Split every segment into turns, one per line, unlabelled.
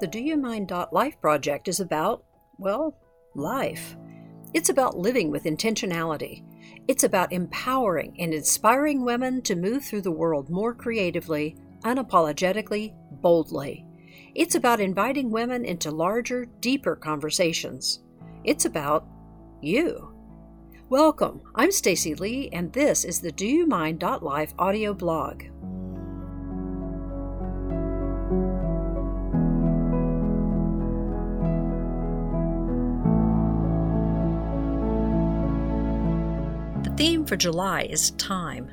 The Do You Mind Life project is about, well, life. It's about living with intentionality. It's about empowering and inspiring women to move through the world more creatively, unapologetically, boldly. It's about inviting women into larger, deeper conversations. It's about you. Welcome. I'm Stacy Lee and this is the Do You Mind Life audio blog. For July is time.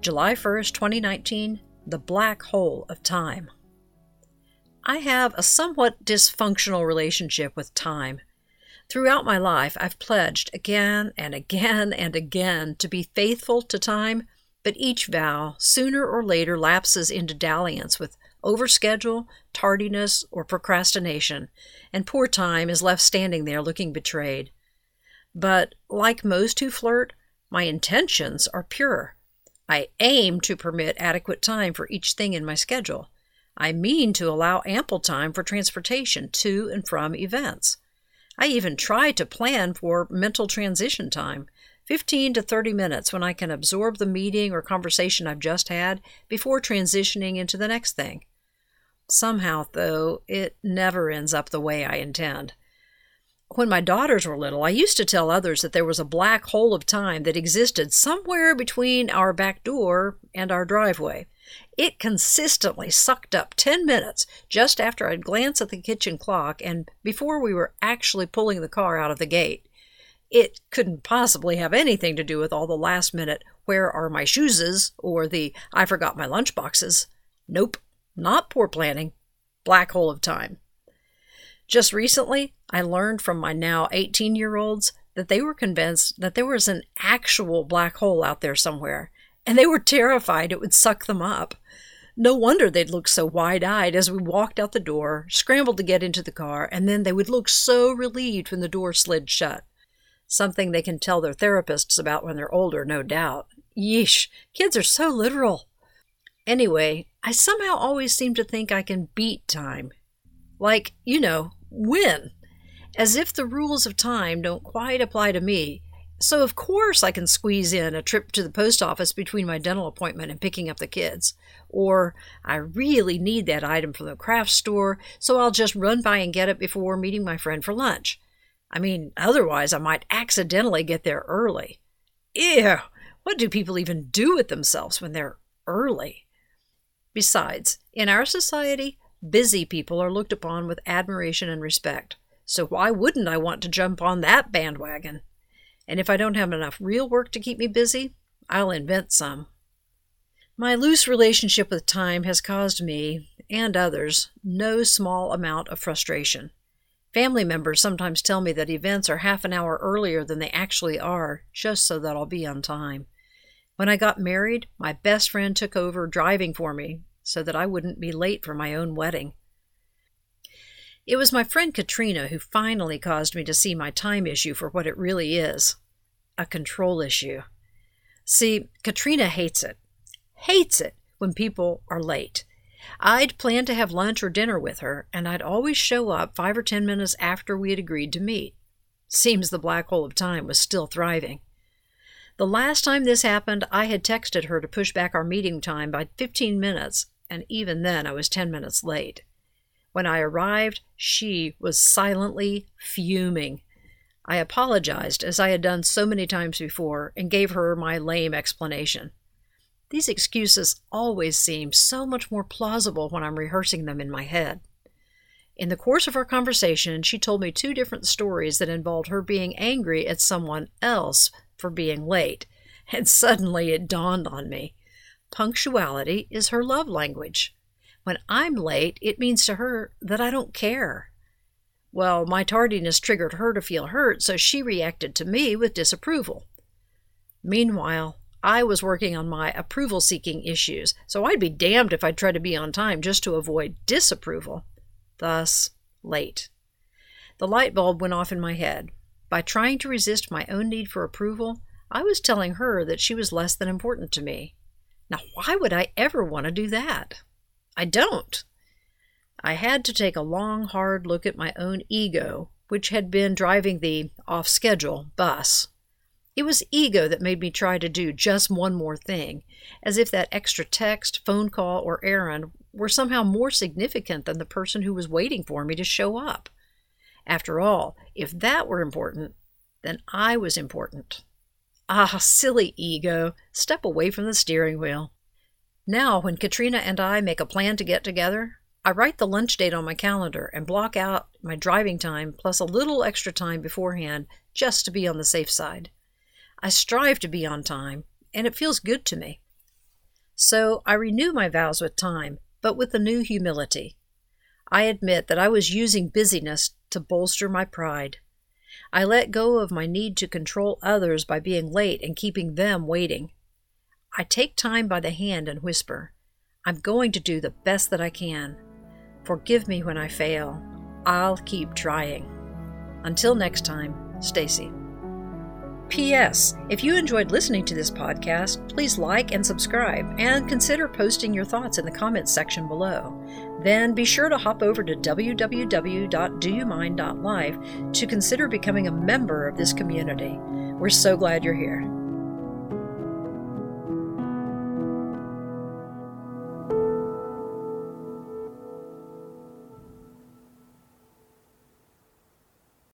July 1st, 2019, the black hole of time. I have a somewhat dysfunctional relationship with time. Throughout my life, I've pledged again and again and again to be faithful to time, but each vow sooner or later lapses into dalliance with overschedule, tardiness, or procrastination, and poor time is left standing there looking betrayed. But like most who flirt, my intentions are pure. I aim to permit adequate time for each thing in my schedule. I mean to allow ample time for transportation to and from events. I even try to plan for mental transition time 15 to 30 minutes when I can absorb the meeting or conversation I've just had before transitioning into the next thing. Somehow, though, it never ends up the way I intend. When my daughters were little, I used to tell others that there was a black hole of time that existed somewhere between our back door and our driveway. It consistently sucked up 10 minutes just after I'd glance at the kitchen clock and before we were actually pulling the car out of the gate. It couldn't possibly have anything to do with all the last minute, where are my shoeses, or the I forgot my lunchboxes. Nope, not poor planning. Black hole of time. Just recently, I learned from my now 18 year olds that they were convinced that there was an actual black hole out there somewhere, and they were terrified it would suck them up. No wonder they'd look so wide eyed as we walked out the door, scrambled to get into the car, and then they would look so relieved when the door slid shut. Something they can tell their therapists about when they're older, no doubt. Yeesh, kids are so literal. Anyway, I somehow always seem to think I can beat time. Like, you know, win as if the rules of time don't quite apply to me. So, of course, I can squeeze in a trip to the post office between my dental appointment and picking up the kids. Or, I really need that item from the craft store, so I'll just run by and get it before meeting my friend for lunch. I mean, otherwise, I might accidentally get there early. Ew! What do people even do with themselves when they're early? Besides, in our society, busy people are looked upon with admiration and respect. So why wouldn't I want to jump on that bandwagon? And if I don't have enough real work to keep me busy, I'll invent some. My loose relationship with time has caused me, and others, no small amount of frustration. Family members sometimes tell me that events are half an hour earlier than they actually are, just so that I'll be on time. When I got married, my best friend took over driving for me so that I wouldn't be late for my own wedding. It was my friend Katrina who finally caused me to see my time issue for what it really is a control issue. See, Katrina hates it. Hates it when people are late. I'd planned to have lunch or dinner with her, and I'd always show up five or ten minutes after we had agreed to meet. Seems the black hole of time was still thriving. The last time this happened, I had texted her to push back our meeting time by 15 minutes, and even then I was 10 minutes late. When I arrived, she was silently fuming. I apologized, as I had done so many times before, and gave her my lame explanation. These excuses always seem so much more plausible when I'm rehearsing them in my head. In the course of our conversation, she told me two different stories that involved her being angry at someone else for being late, and suddenly it dawned on me. Punctuality is her love language. When I'm late, it means to her that I don't care. Well, my tardiness triggered her to feel hurt, so she reacted to me with disapproval. Meanwhile, I was working on my approval seeking issues, so I'd be damned if I'd try to be on time just to avoid disapproval. Thus, late. The light bulb went off in my head. By trying to resist my own need for approval, I was telling her that she was less than important to me. Now, why would I ever want to do that? I don't. I had to take a long, hard look at my own ego, which had been driving the off schedule bus. It was ego that made me try to do just one more thing, as if that extra text, phone call, or errand were somehow more significant than the person who was waiting for me to show up. After all, if that were important, then I was important. Ah, silly ego, step away from the steering wheel. Now, when Katrina and I make a plan to get together, I write the lunch date on my calendar and block out my driving time plus a little extra time beforehand just to be on the safe side. I strive to be on time, and it feels good to me. So I renew my vows with time, but with a new humility. I admit that I was using busyness to bolster my pride. I let go of my need to control others by being late and keeping them waiting. I take time by the hand and whisper, I'm going to do the best that I can. Forgive me when I fail. I'll keep trying. Until next time, Stacy. P.S. If you enjoyed listening to this podcast, please like and subscribe and consider posting your thoughts in the comments section below. Then be sure to hop over to www.doyoumind.life to consider becoming a member of this community. We're so glad you're here.